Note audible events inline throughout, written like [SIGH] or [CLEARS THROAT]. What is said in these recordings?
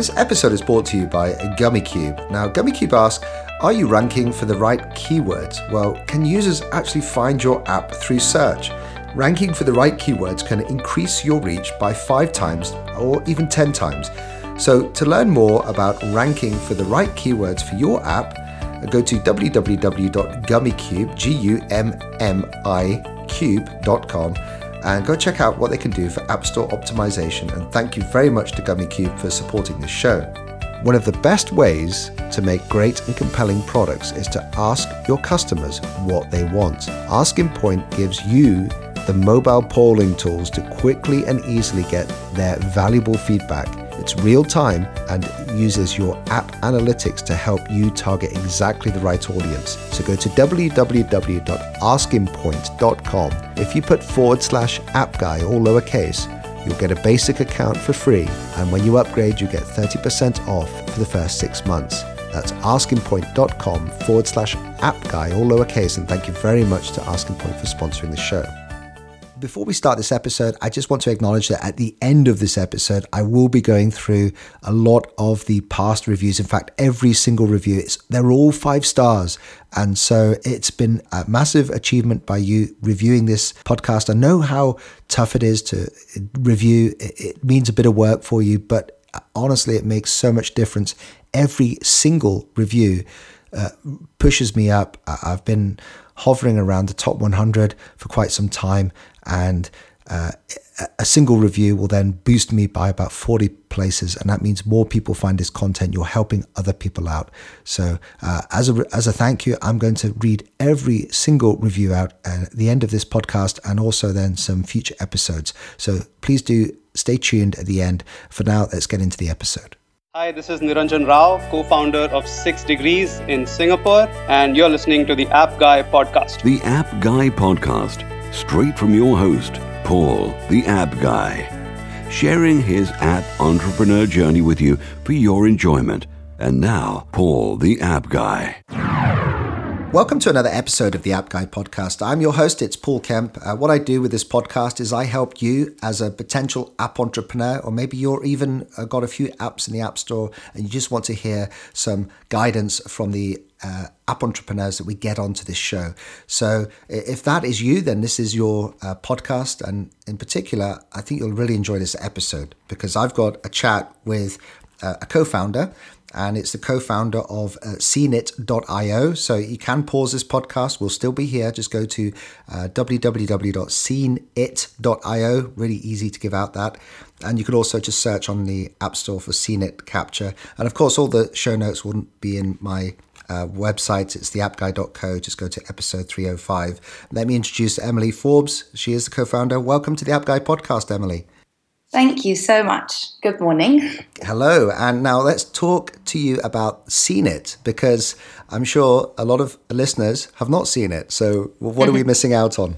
This episode is brought to you by Gummicube. Now, Gummicube asks, are you ranking for the right keywords? Well, can users actually find your app through search? Ranking for the right keywords can increase your reach by five times or even 10 times. So, to learn more about ranking for the right keywords for your app, go to www.gummicube.com and go check out what they can do for App Store optimization. And thank you very much to Gummicube for supporting this show. One of the best ways to make great and compelling products is to ask your customers what they want. Asking Point gives you the mobile polling tools to quickly and easily get their valuable feedback. It's real time and uses your app analytics to help you target exactly the right audience. So go to www.askingpoint.com. If you put forward slash app guy, all lowercase, you'll get a basic account for free. And when you upgrade, you get 30% off for the first six months. That's askingpoint.com forward slash app guy, all lowercase. And thank you very much to Asking Point for sponsoring the show. Before we start this episode, I just want to acknowledge that at the end of this episode, I will be going through a lot of the past reviews. In fact, every single review, it's, they're all five stars. And so it's been a massive achievement by you reviewing this podcast. I know how tough it is to review, it means a bit of work for you, but honestly, it makes so much difference. Every single review uh, pushes me up. I've been hovering around the top 100 for quite some time and uh, a single review will then boost me by about 40 places and that means more people find this content. You're helping other people out. So uh, as a as a thank you i'm going to read every single review out at the end of this podcast and also then some future episodes. So please do stay tuned at the end. For now let's get into the episode. Hi, this is Niranjan Rao, co founder of Six Degrees in Singapore, and you're listening to the App Guy podcast. The App Guy podcast, straight from your host, Paul, the App Guy, sharing his app entrepreneur journey with you for your enjoyment. And now, Paul, the App Guy. Welcome to another episode of the App Guy podcast. I'm your host, it's Paul Kemp. Uh, what I do with this podcast is I help you as a potential app entrepreneur, or maybe you're even uh, got a few apps in the App Store and you just want to hear some guidance from the uh, app entrepreneurs that we get onto this show. So if that is you, then this is your uh, podcast. And in particular, I think you'll really enjoy this episode because I've got a chat with uh, a co founder and it's the co-founder of uh. So you can pause this podcast. We'll still be here. Just go to uh. Really easy to give out that. And you could also just search on the App Store for Seenit Capture. And of course, all the show notes wouldn't be in my uh, website. It's theappguy.co. Just go to episode 305. Let me introduce Emily Forbes. She is the co-founder. Welcome to the App Guy podcast, Emily. Thank you so much. Good morning. Hello. And now let's talk to you about Seenit because I'm sure a lot of listeners have not seen it. So, what are we [LAUGHS] missing out on?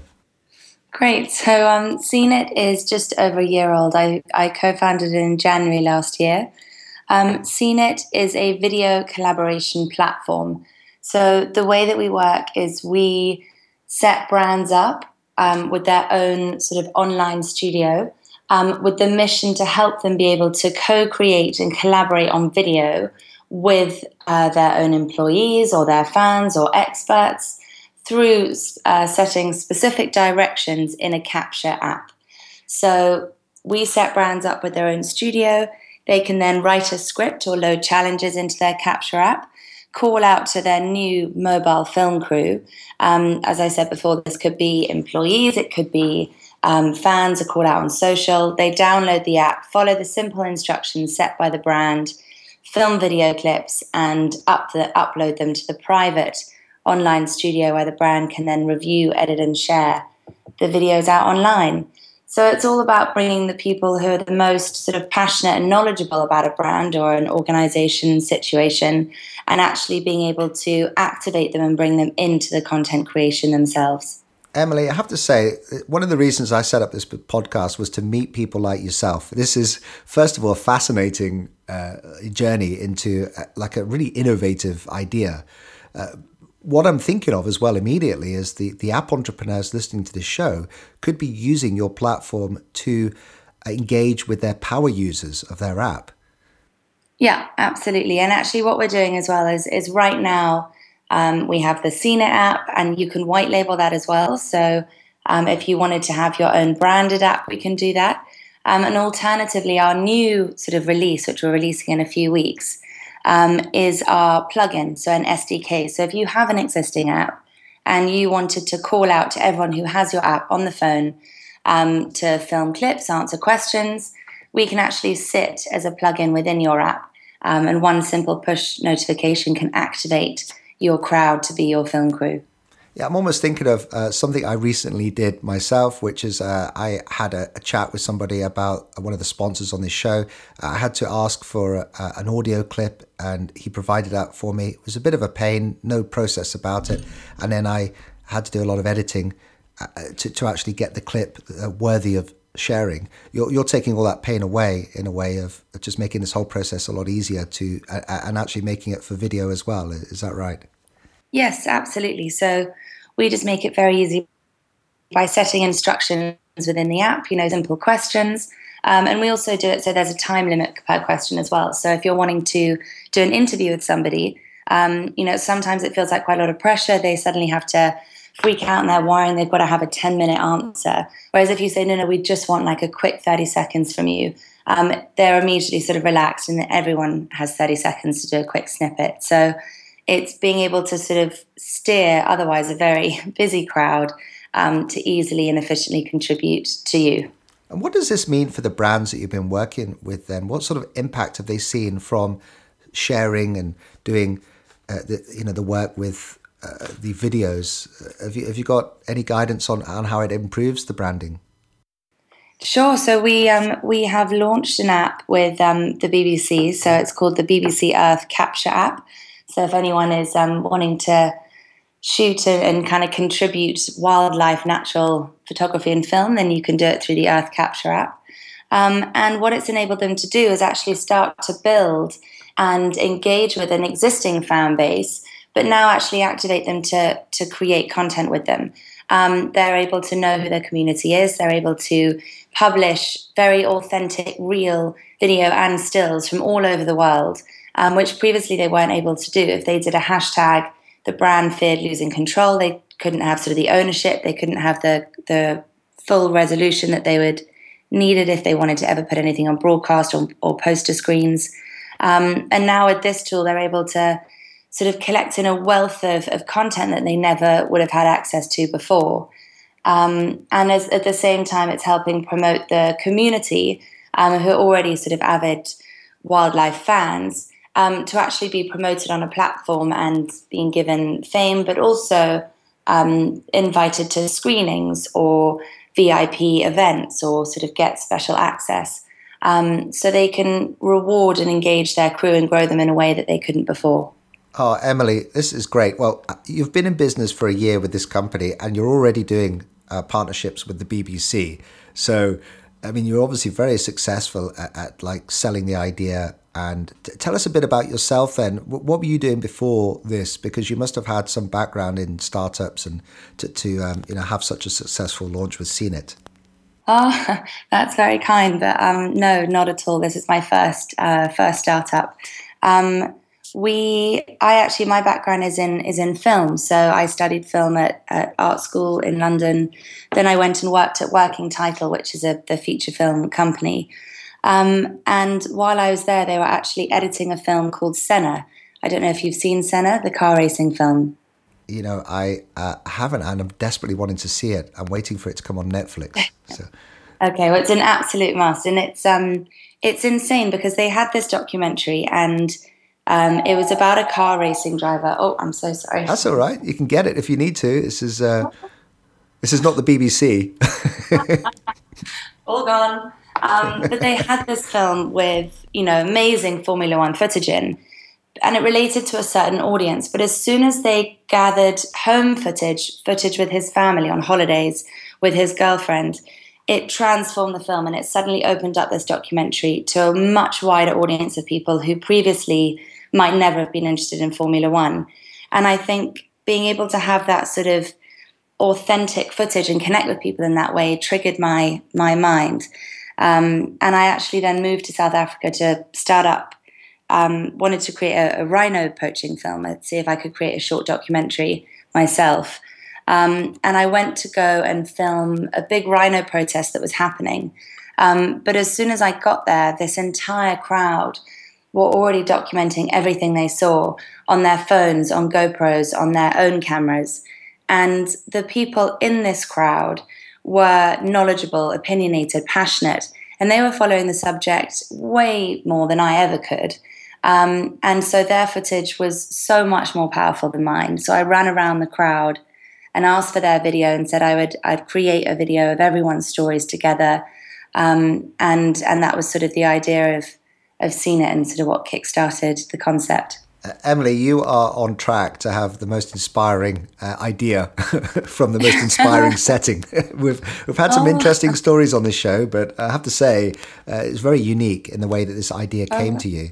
Great. So, um, Seenit is just over a year old. I, I co founded it in January last year. Um, Seenit is a video collaboration platform. So, the way that we work is we set brands up um, with their own sort of online studio um, with the mission to help them be able to co create and collaborate on video with uh, their own employees or their fans or experts through uh, setting specific directions in a capture app. So we set brands up with their own studio. They can then write a script or load challenges into their capture app, call out to their new mobile film crew. Um, as I said before, this could be employees, it could be um, fans are called out on social. They download the app, follow the simple instructions set by the brand, film video clips, and up the, upload them to the private online studio where the brand can then review, edit, and share the videos out online. So it's all about bringing the people who are the most sort of passionate and knowledgeable about a brand or an organization situation and actually being able to activate them and bring them into the content creation themselves. Emily, I have to say, one of the reasons I set up this podcast was to meet people like yourself. This is, first of all, a fascinating uh, journey into uh, like a really innovative idea. Uh, what I'm thinking of as well immediately is the, the app entrepreneurs listening to this show could be using your platform to engage with their power users of their app. Yeah, absolutely. And actually, what we're doing as well is is right now um, we have the It app, and you can white label that as well. So um, if you wanted to have your own branded app, we can do that. Um, and alternatively, our new sort of release, which we're releasing in a few weeks, um, is our plugin, so an SDK. So if you have an existing app and you wanted to call out to everyone who has your app on the phone um, to film clips, answer questions, we can actually sit as a plugin within your app. Um, and one simple push notification can activate your crowd to be your film crew. Yeah, I'm almost thinking of uh, something I recently did myself, which is uh, I had a, a, chat with somebody about one of the sponsors on this show. I had to ask for a, an audio clip, and he provided that for me. It was a bit of a pain, no process about it, and then I had to do a lot of editing uh, to, to actually get the clip uh, worthy of sharing. You're, you're taking all that pain away in a way of just making this whole process a lot easier to, and actually making it for video as well. Is that right? Yes, absolutely. So we just make it very easy by setting instructions within the app, you know, simple questions. Um, and we also do it so there's a time limit per question as well. So if you're wanting to do an interview with somebody, um, you know, sometimes it feels like quite a lot of pressure. They suddenly have to freak out and they're worrying they've got to have a 10 minute answer. Whereas if you say, no, no, we just want like a quick 30 seconds from you, um, they're immediately sort of relaxed and everyone has 30 seconds to do a quick snippet. So it's being able to sort of steer otherwise a very [LAUGHS] busy crowd um, to easily and efficiently contribute to you. And what does this mean for the brands that you've been working with then? What sort of impact have they seen from sharing and doing uh, the, you know, the work with uh, the videos? Have you, have you got any guidance on, on how it improves the branding? Sure. So we um, we have launched an app with um, the BBC. So it's called the BBC Earth Capture app, so if anyone is um, wanting to shoot and, and, kind of contribute wildlife, natural photography and film, then you can do it through the Earth Capture app. Um, and what it's enabled them to do is actually start to build and engage with an existing fan base, but now actually activate them to, to create content with them. Um, they're able to know who their community is. They're able to publish very authentic, real video and stills from all over the world um, which previously they weren't able to do. If they did a hashtag, the brand feared losing control. They couldn't have sort of the ownership. They couldn't have the the full resolution that they would needed if they wanted to ever put anything on broadcast or, or poster screens. Um, and now with this tool, they're able to sort of collecting a wealth of, of content that they never would have had access to before. Um, and as, at the same time, it's helping promote the community um, who are already sort of avid wildlife fans um, to actually be promoted on a platform and being given fame, but also um, invited to screenings or VIP events or sort of get special access. Um, so they can reward and engage their crew and grow them in a way that they couldn't before. Oh, Emily, this is great. Well, you've been in business for a year with this company and you're already doing uh, partnerships with the BBC. So, I mean, you're obviously very successful at, at like selling the idea and t- tell us a bit about yourself then. W- what were you doing before this? Because you must have had some background in startups and to, to um, you know have such a successful launch with Seenit. Oh, [LAUGHS] that's very kind, but um, no, not at all. This is my first uh, first startup. Um, we, I actually, my background is in is in film. So I studied film at, at art school in London. Then I went and worked at Working Title, which is a the feature film company. Um, and while I was there, they were actually editing a film called Senna. I don't know if you've seen Senna, the car racing film. You know, I uh, haven't, and I'm desperately wanting to see it. I'm waiting for it to come on Netflix. So. [LAUGHS] okay, well, it's an absolute must, and it's um, it's insane because they had this documentary, and um, it was about a car racing driver. Oh, I'm so sorry. That's all right. You can get it if you need to. This is uh, this is not the BBC. [LAUGHS] all gone. Um, [LAUGHS] but they had this film with, you know, amazing Formula One footage in, and it related to a certain audience. But as soon as they gathered home footage, footage with his family on holidays, with his girlfriend, it transformed the film and it suddenly opened up this documentary to a much wider audience of people who previously might never have been interested in Formula One. And I think being able to have that sort of authentic footage and connect with people in that way triggered my my mind. Um, and I actually then moved to South Africa to start up um, wanted to create a, a, rhino poaching film. I'd see if I could create a short documentary myself. Um, and I went to go and film a big rhino protest that was happening. Um, but as soon as I got there, this entire crowd were already documenting everything they saw on their phones, on GoPros, on their own cameras. And the people in this crowd were knowledgeable, opinionated, passionate, and they were following the subject way more than I ever could. Um, and so their footage was so much more powerful than mine. So I ran around the crowd and asked for their video and said I would I'd create a video of everyone's stories together. Um, and and that was sort of the idea of of it and sort of what kickstarted the concept. Uh, Emily, you are on track to have the most inspiring uh, idea [LAUGHS] from the most inspiring [LAUGHS] setting. [LAUGHS] we've we've had some oh. interesting stories on this show, but I have to say uh, it's very unique in the way that this idea came oh. to you.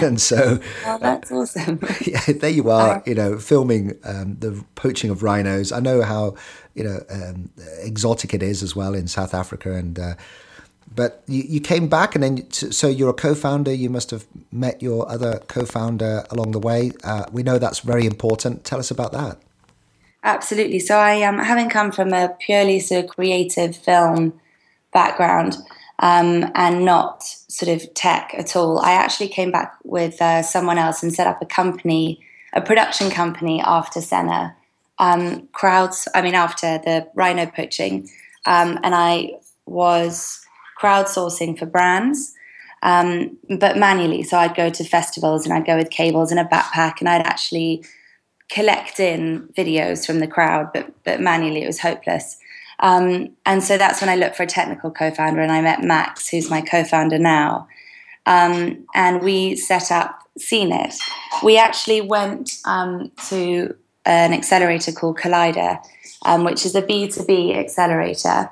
And so, oh, that's awesome. yeah, there you are. You know, filming um, the poaching of rhinos. I know how you know um, exotic it is as well in South Africa, and uh, but you, you came back and then so you're a co-founder. You must have met your other co-founder along the way. Uh, we know that's very important. Tell us about that. Absolutely. So i um, having come from a purely sort of creative film background um, and not sort of tech at all i actually came back with uh, someone else and set up a company a production company after senna. Um, crowds i mean after the rhino poaching. Um, and i was crowdsourcing for brands, um, but manually. So I'd go to festivals and I'd go with cables and a backpack, and I'd actually collect in videos from the crowd, but but manually it was hopeless. Um, and so that's when I looked for a technical co-founder, and I met Max, who's my co-founder now, um, and we set up Seenit. We actually went um, to an accelerator called Collider, um, which is a B2B accelerator.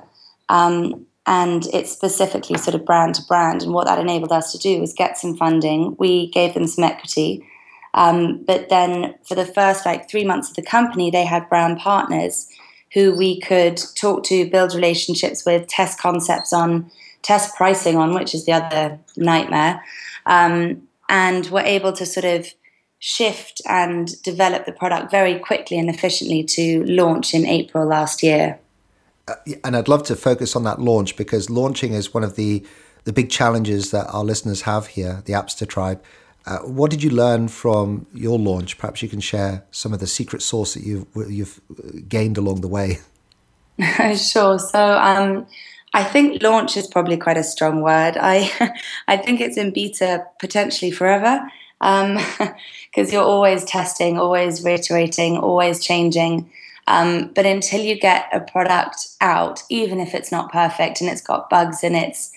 Um, and it's specifically sort of brand to brand. And what that enabled us to do was get some funding. We gave them some equity. Um, but then for the first like three months of the company, they had brand partners who we could talk to, build relationships with, test concepts on, test pricing on, which is the other nightmare. Um, and we're able to sort of shift and develop the product very quickly and efficiently to launch in April last year. Uh, and I'd love to focus on that launch because launching is one of the the big challenges that our listeners have here, the Appster Tribe. Uh, what did you learn from your launch? Perhaps you can share some of the secret sauce that you've you've gained along the way. [LAUGHS] [LAUGHS] sure. So um, I think launch is probably quite a strong word. I [LAUGHS] I think it's in beta potentially forever because um, you're always testing, always reiterating, always changing. Um, but until you get a product out, even if it's not perfect and it's got bugs and it's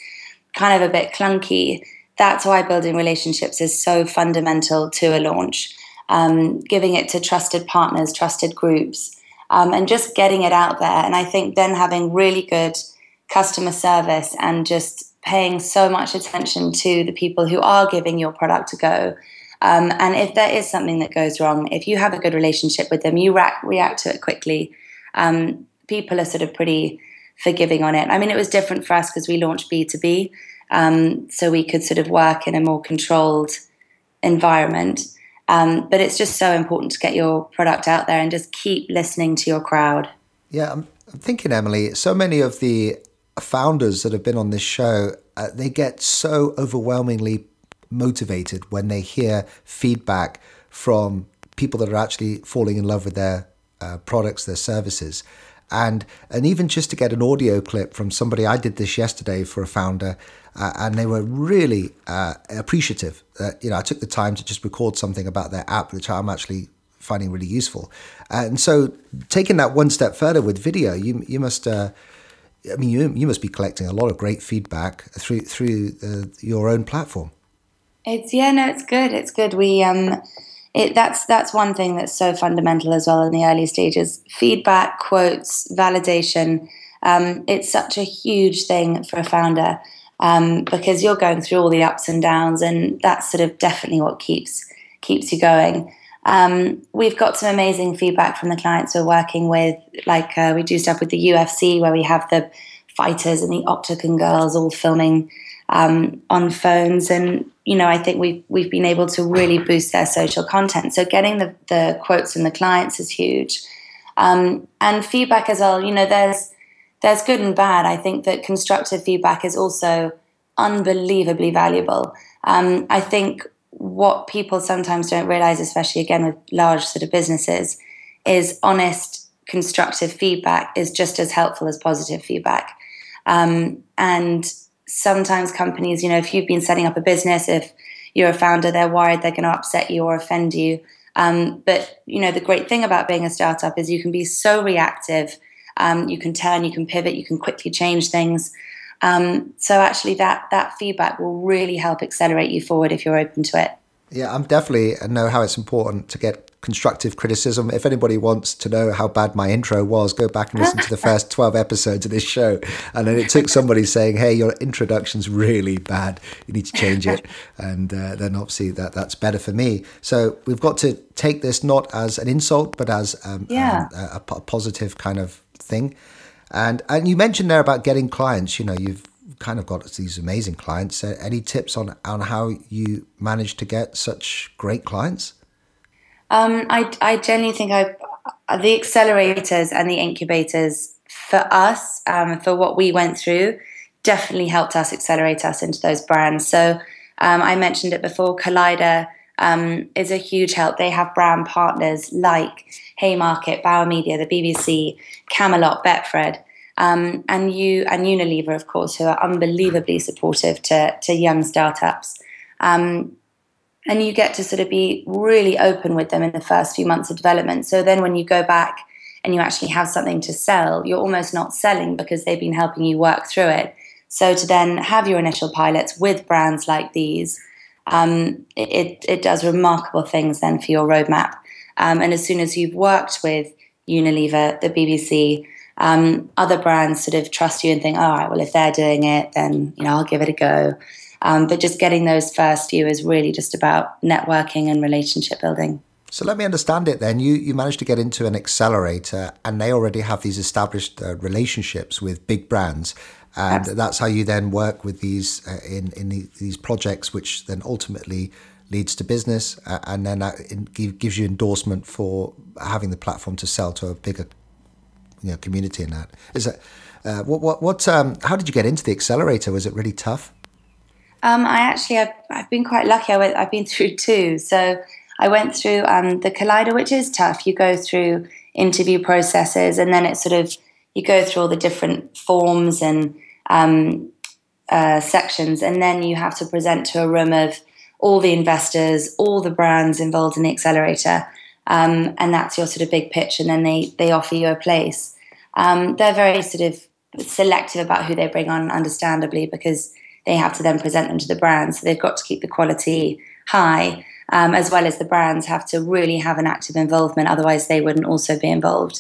kind of a bit clunky, that's why building relationships is so fundamental to a launch. Um, giving it to trusted partners, trusted groups, um, and just getting it out there. And I think then having really good customer service and just paying so much attention to the people who are giving your product a go um, and if there is something that goes wrong, if you have a good relationship with them, you react, react to it quickly. Um, people are sort of pretty forgiving on it. I mean, it was different for us because we launched B2B, um, so we could sort of work in a more controlled environment. Um, but it's just so important to get your product out there and just keep listening to your crowd. Yeah, I'm, I'm thinking, Emily, so many of the founders that have been on this show, uh, they get so overwhelmingly motivated when they hear feedback from people that are actually falling in love with their uh, products, their services. And, and even just to get an audio clip from somebody, I did this yesterday for a founder, uh, and they were really uh, appreciative. You know, I took the time to just record something about their app, which I'm actually finding really useful. And so, taking that one step further with video, you you must. Uh, I mean, you you must be collecting a lot of great feedback through through uh, your own platform. It's yeah, no, it's good. It's good. We um, it that's that's one thing that's so fundamental as well in the early stages. Feedback, quotes, validation. Um, it's such a huge thing for a founder um, because you're going through all the ups and downs, and that's sort of definitely what keeps keeps you going. Um, we've got some amazing feedback from the clients we're working with. Like uh, we do stuff with the UFC where we have the fighters and the Octagon girls all filming um, on phones, and you know, I think we've we've been able to really boost their social content. So getting the the quotes from the clients is huge, um, and feedback as well. You know, there's there's good and bad. I think that constructive feedback is also unbelievably valuable. Um, I think what people sometimes don't realize, especially again with large sort of businesses, is honest, constructive feedback is just as helpful as positive feedback. Um, and sometimes companies, you know, if you've been setting up a business, if you're a founder, they're worried they're going to upset you or offend you. Um, but you know, the great thing about being a startup is you can be so reactive. Um, you can turn, you can pivot, you can quickly change things. Um, so actually, that that feedback will really help accelerate you forward if you're open to it. Yeah, I'm definitely know how it's important to get constructive criticism. If anybody wants to know how bad my intro was, go back and listen to the first 12 episodes of this show. And then it took somebody saying, "Hey, your introduction's really bad. You need to change it." [LAUGHS] And uh, then obviously that that's better for me. So we've got to take this not as an insult, but as um, yeah. um, a, a positive kind of thing. And and you mentioned there about getting clients. You know, you've kind of got these amazing clients. Uh, any tips on on how you manage to get such great clients? Um, I I genuinely think I the accelerators and the incubators for us um, for what we went through definitely helped us accelerate us into those brands. So um, I mentioned it before. Collider um, is a huge help. They have brand partners like Haymarket, Bauer Media, the BBC, Camelot, Betfred. Um, and you and Unilever, of course, who are unbelievably supportive to, to young startups. Um, and you get to sort of be really open with them in the first few months of development. So then when you go back and you actually have something to sell, you're almost not selling because they've been helping you work through it. So to then have your initial pilots with brands like these, um, it, it does remarkable things then for your roadmap. Um, and as soon as you've worked with Unilever, the BBC, um, other brands sort of trust you and think, all right, well, if they're doing it, then you know I'll give it a go. Um, but just getting those first few is really just about networking and relationship building. So let me understand it then. You you managed to get into an accelerator, and they already have these established uh, relationships with big brands, and Absolutely. that's how you then work with these uh, in in the, these projects, which then ultimately leads to business, uh, and then that gives you endorsement for having the platform to sell to a bigger you know community in that. Is that uh, what what what? Um, how did you get into the accelerator? Was it really tough? Um, I actually I've, I've been quite lucky. I went, I've been [LAUGHS] through two. So I went through um, the Collider, which is tough. You go through interview processes, and then it's sort of you go through all the different forms and um, uh, sections, and then you have to present to a room of all the investors, all the brands involved in the accelerator, um, and that's your sort of big pitch. And then they they offer you a place. Um, they're very sort of selective about who they bring on, understandably, because they have to then present them to the brands. So they've got to keep the quality high, um, as well as the brands have to really have an active involvement. Otherwise, they wouldn't also be involved.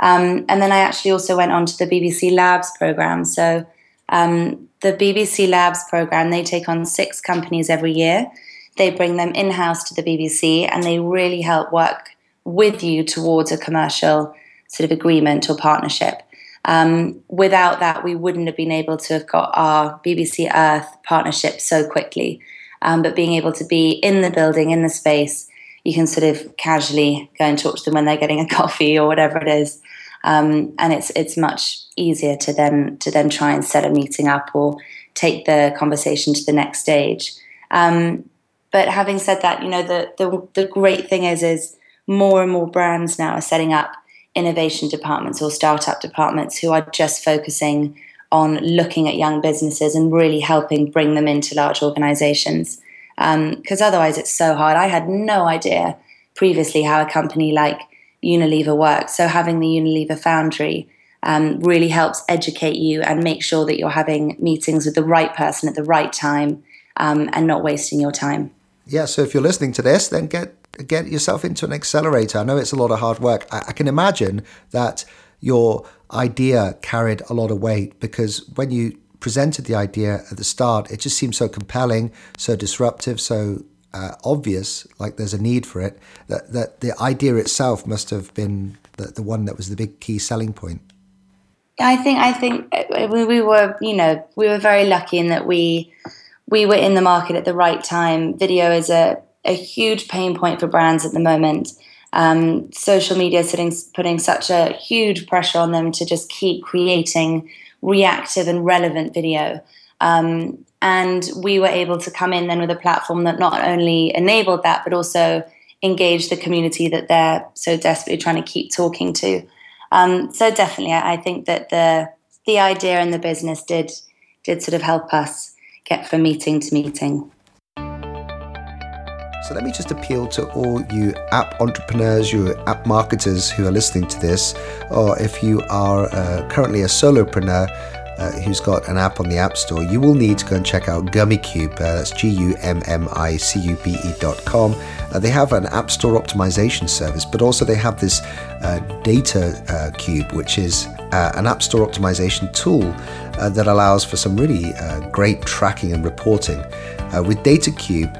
Um, and then I actually also went on to the BBC Labs program. So um, the BBC Labs program, they take on six companies every year. They bring them in house to the BBC, and they really help work with you towards a commercial sort of agreement or partnership. Um, without that, we wouldn't have been able to have got our BBC Earth partnership so quickly. Um, but being able to be in the building, in the space, you can sort of casually go and talk to them when they're getting a coffee or whatever it is. Um, and it's it's much easier to then to then try and set a meeting up or take the conversation to the next stage. Um, but having said that, you know the, the the great thing is is more and more brands now are setting up innovation departments or startup departments who are just focusing on looking at young businesses and really helping bring them into large organizations. Because um, otherwise, it's so hard. I had no idea previously how a company like Unilever works. So, having the Unilever Foundry um, really helps educate you and make sure that you're having meetings with the right person at the right time um, and not wasting your time. Yeah, so if you're listening to this, then get get yourself into an accelerator. I know it's a lot of hard work. I, I can imagine that your idea carried a lot of weight because when you presented the idea at the start, it just seemed so compelling, so disruptive, so uh, obvious, like there's a need for it, that, that the idea itself must have been the, the one that was the big key selling point. I think I think uh, we, we were you know we were very lucky in that we we were in the market at the right time. Video is a, a huge pain point for brands at the moment. Um, social media is putting such a huge pressure on them to just keep creating reactive and relevant video. Um, and we were able to come in then with a platform that not only enabled that, but also engaged the community that they're so desperately trying to keep talking to. Um, so definitely, I, I think that the the idea and the business did did sort of help us get from meeting to meeting. So let me just appeal to all you app entrepreneurs, you app marketers who are listening to this, or if you are uh, currently a solopreneur uh, who's got an app on the App Store, you will need to go and check out Gummicube. Uh, that's G U M M I C U B E dot com. Uh, they have an App Store optimization service, but also they have this uh, Data uh, Cube, which is an App Store optimization tool that allows for some really great tracking and reporting. with DataCube,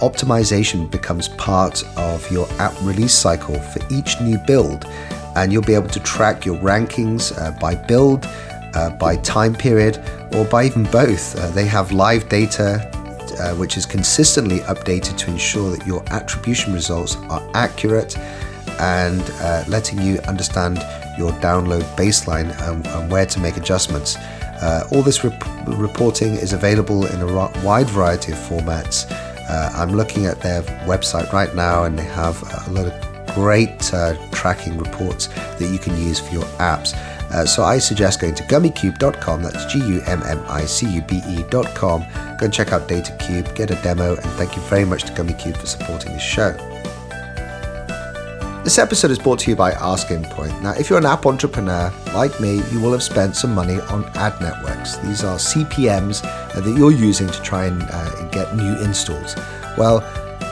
optimization becomes part of your app release cycle for each new build, and you'll be able to track your rankings by build uh, by time period, or by even both. Uh, they have live data uh, which is consistently updated to ensure that your attribution results are accurate and uh, letting you understand your download baseline and, and where to make adjustments. Uh, all this rep- reporting is available in a wide variety of formats. Uh, I'm looking at their website right now, and they have a lot of great uh, tracking reports that you can use for your apps. Uh, so I suggest going to gummicube.com, that's G U M M I C U B E.com. Go and check out DataCube, get a demo, and thank you very much to Gummicube for supporting this show. This episode is brought to you by AskingPoint. Now, if you're an app entrepreneur like me, you will have spent some money on ad networks. These are CPMs uh, that you're using to try and uh, get new installs. Well,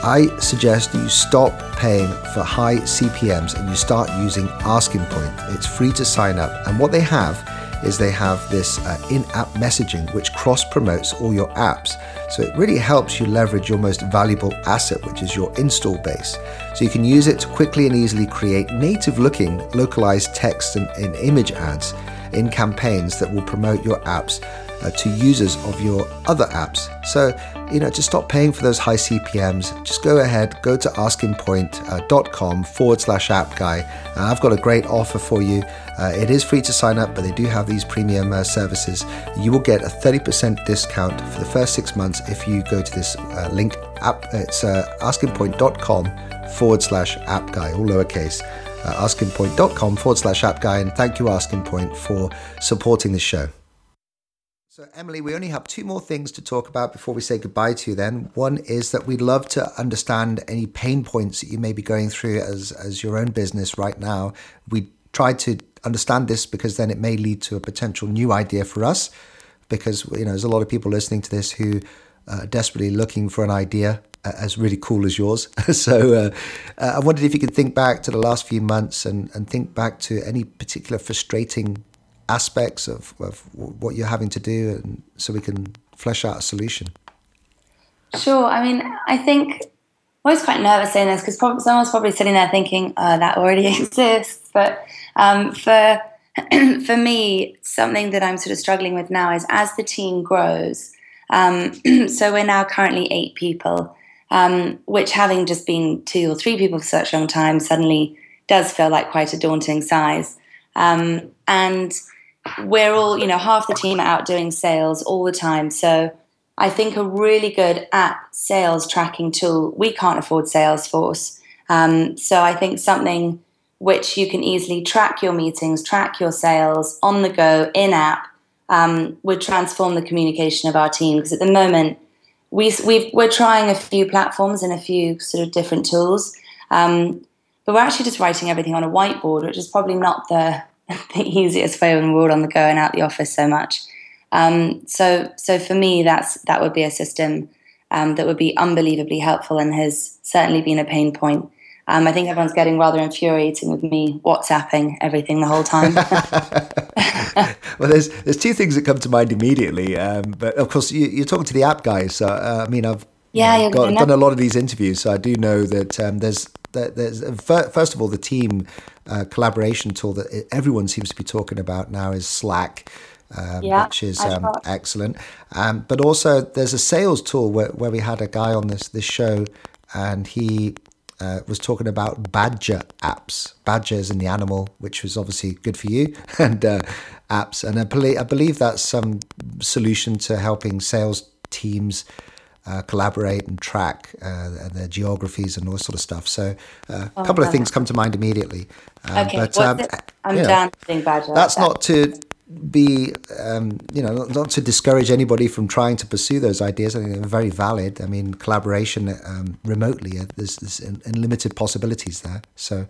I suggest you stop paying for high CPMs and you start using AskingPoint. It's free to sign up, and what they have is they have this uh, in app messaging which cross promotes all your apps. So it really helps you leverage your most valuable asset, which is your install base. So you can use it to quickly and easily create native looking localized text and, and image ads in campaigns that will promote your apps uh, to users of your other apps. So, you know, to stop paying for those high CPMs, just go ahead, go to askingpoint.com forward slash app guy. Uh, I've got a great offer for you. Uh, it is free to sign up, but they do have these premium uh, services. You will get a 30% discount for the first six months if you go to this uh, link. App, it's uh, askingpoint.com forward slash app guy, all lowercase. Uh, askingpoint.com forward slash app guy, and thank you, Asking Point, for supporting the show. So, Emily, we only have two more things to talk about before we say goodbye to you then. One is that we'd love to understand any pain points that you may be going through as, as your own business right now. We try to understand this because then it may lead to a potential new idea for us. Because, you know, there's a lot of people listening to this who are desperately looking for an idea uh, as really cool as yours. [LAUGHS] so uh, uh, I wondered if you could think back to the last few months and, and think back to any particular frustrating aspects of, of what you're having to do and so we can flesh out a solution? Sure i mean i think i'm always quite nervous saying this because someone's probably sitting there thinking oh, that already [LAUGHS] exists but um, for [CLEARS THROAT] for me something that i'm sort of struggling with now is as the team grows um, [CLEARS THROAT] so we're now currently eight people um, which having just been two or three people for such a long time suddenly does feel like quite a daunting size um, and we're all, you know, half the team are out doing sales all the time. So I think a really good app sales tracking tool, we can't afford Salesforce. Um, so I think something which you can easily track your meetings, track your sales on the go, in app, um, would transform the communication of our team. Because at the moment, we, we are trying a few platforms and a few sort of different tools. Um, but we're actually just writing everything on a whiteboard, which is probably not the [LAUGHS] the easiest way when we're all on the go and out the office so much. Um, so, so for me, that's that would be a system um, that would be unbelievably helpful and has certainly been a pain point. Um, I think everyone's getting rather infuriating with me WhatsApping everything the whole time. [LAUGHS] well, there's there's two things that come to mind immediately, um, but of course you, are talking to the app guys. So uh, I mean, I've yeah, you know, got, done a lot of these interviews, so I do know that um, there's there's first of all the team uh, collaboration tool that everyone seems to be talking about now is Slack. um, yeah, which is um, excellent. Um, but also, there's a sales tool where, where we had a guy on this this show, and he uh, was talking about Badger Maps. Badgers in the animal, which was obviously good for you, [LAUGHS] and uh, apps. And I believe, I believe that's some solution to helping sales teams uh, collaborate and track uh, their geographies and all sort of stuff. So uh, a oh, couple of things come to mind immediately. Um, okay, but, um, I'm dancing badger. That's not to be, um, you know, not, to discourage anybody from trying to pursue those ideas. I think they're very valid. I mean, collaboration um, remotely, uh, there's, there's unlimited possibilities there. So.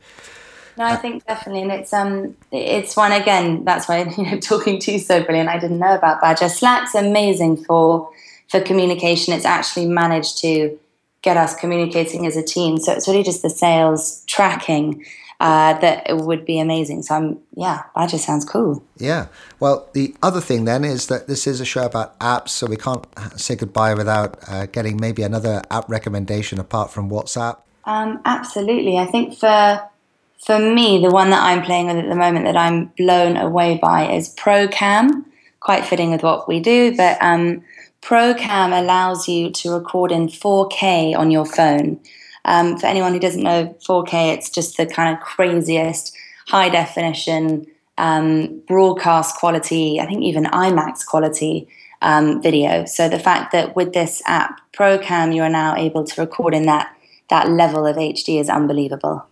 No, I uh, think definitely, and it's um, it's one again. That's why [LAUGHS] you know talking to you so brilliant. I didn't know about Badger. Slack's amazing for for communication. It's actually managed to get us communicating as a team. So it's really just the sales tracking uh, that would be amazing. So I'm, yeah, that just sounds cool. Yeah. Well, the other thing then is that this is a show about apps, so we can't say goodbye without uh, getting maybe another app recommendation apart from WhatsApp. Um, absolutely. I think for for me, the one that I'm playing with at the moment that I'm blown away by is ProCam. Quite fitting with what we do, but um, ProCam allows you to record in 4K on your phone. Um, for anyone who doesn't know 4K, it's just the kind of craziest high definition um, broadcast quality, I think even IMAX quality um, video. So the fact that with this app, ProCam, you are now able to record in that that level of HD is unbelievable.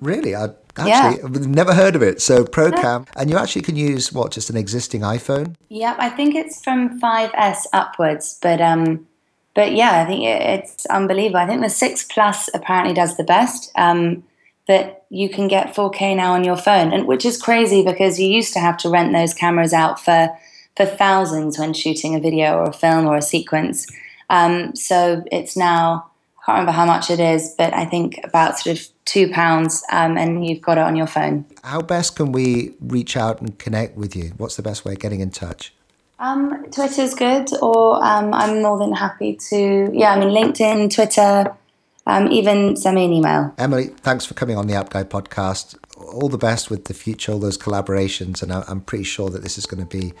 Really, I actually yeah. never heard of it. So ProCam, and you actually can use what just an existing iPhone. Yep, I think it's from 5S upwards, but um, but yeah, I think it's unbelievable. I think the six plus apparently does the best. Um, that you can get 4K now on your phone, and which is crazy because you used to have to rent those cameras out for for thousands when shooting a video or a film or a sequence. Um, so it's now can't remember how much it is, but I think about sort of two pounds, um, and you've got it on your phone. How best can we reach out and connect with you? What's the best way of getting in touch? Um, Twitter's good, or um, I'm more than happy to. Yeah, I mean LinkedIn, Twitter, um, even send me an email. Emily, thanks for coming on the App Guy podcast. All the best with the future, all those collaborations, and I'm pretty sure that this is going to be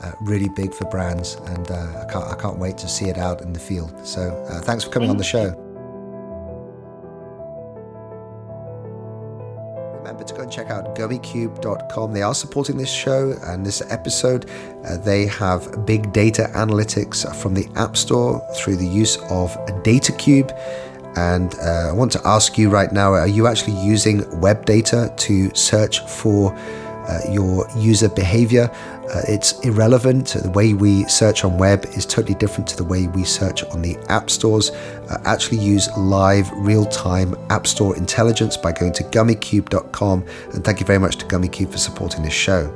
uh, really big for brands, and uh, I can't I can't wait to see it out in the field. So uh, thanks for coming Thank on the show. remember to go and check out gummicube.com. They are supporting this show and this episode. Uh, they have big data analytics from the App Store through the use of DataCube. And uh, I want to ask you right now are you actually using web data to search for uh, your user behavior? Uh, it's irrelevant. The way we search on web is totally different to the way we search on the app stores. Uh, actually, use live, real time App Store intelligence by going to gummicube.com. And thank you very much to Gummicube for supporting this show.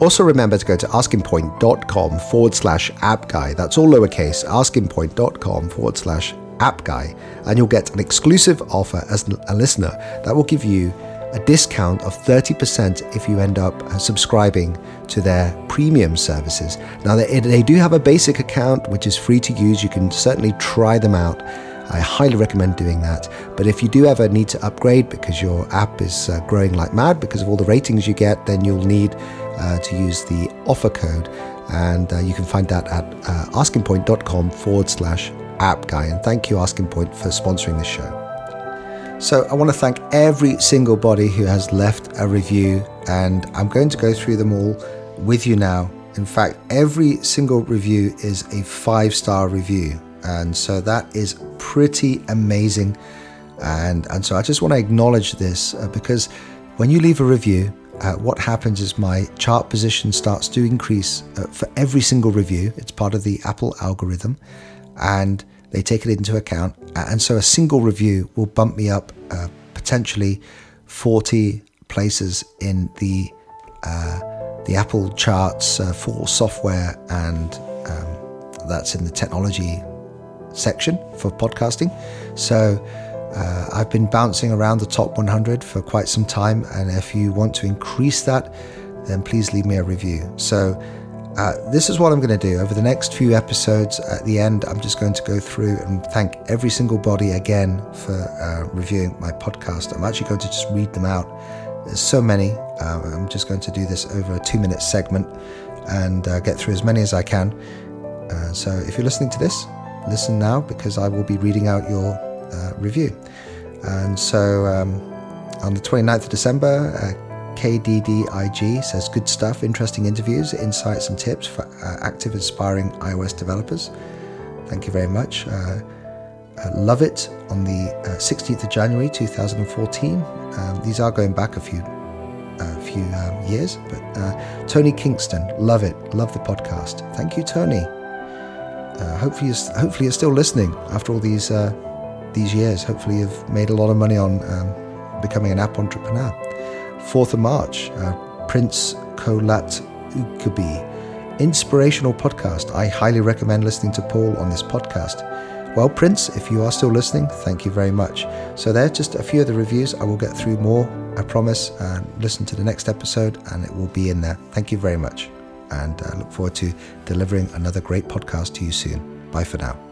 Also, remember to go to askingpoint.com forward slash app guy. That's all lowercase, askingpoint.com forward slash app guy. And you'll get an exclusive offer as a listener that will give you a discount of 30% if you end up uh, subscribing to their premium services. Now, they, do have a basic account which is free to use. You can certainly try them out. I highly recommend doing that. But if you do ever need to upgrade because your app is uh, growing like mad because of all the ratings you get, then you'll need uh, to use the offer code. And uh, you can find that at uh, askingpoint.com forward slash app guy. And thank you, Asking Point, for sponsoring this show. So I want to thank every single body who has left a review, and I'm going to go through them all with you now. In fact, every single review is a five star review, and so that is pretty amazing. And, and so I just want to acknowledge this uh, because when you leave a review, uh, what happens is my chart position starts to increase uh, for every single review. It's part of the Apple algorithm. And they take it into account. And so a single review will bump me up uh, potentially 40 places in the uh, the Apple charts uh, for software, and um, that's in the technology section for podcasting. So uh, I've been bouncing around the top 100 for quite some time, and if you want to increase that, then please leave me a review. So uh, this is what I'm going to do over the next few episodes. At the end, I'm just going to go through and thank every single body again for uh, reviewing my podcast. I'm actually going to just read them out. There's so many. Uh, I'm just going to do this over a two minute segment. and uh, get through as many as I can. Uh, so if you're listening to this, listen now because I will be reading out your uh, review. And so um, on the 29th of December, KDDIG says good stuff, interesting interviews, insights, and tips for uh, active, inspiring iOS developers. Thank you very much. Uh, uh, love it on the 16th of January 2014. Um, these are going back a few a few um, years. But uh, Tony Kingston, love it, love the podcast. Thank you, Tony. Uh, hopefully, you're, hopefully you're still listening after all these uh, these years. Hopefully, you've made a lot of money on um, becoming an app entrepreneur. Fourth of March, uh, Prince Kolat Ukubi, inspirational podcast. I highly recommend listening to Paul on this podcast. Well, Prince, if you are still listening, thank you very much. So, there are just a few of the reviews. I will get through more, I promise. And listen to the next episode, and it will be in there. Thank you very much. And I uh, look forward to delivering another great podcast to you soon. Bye for now.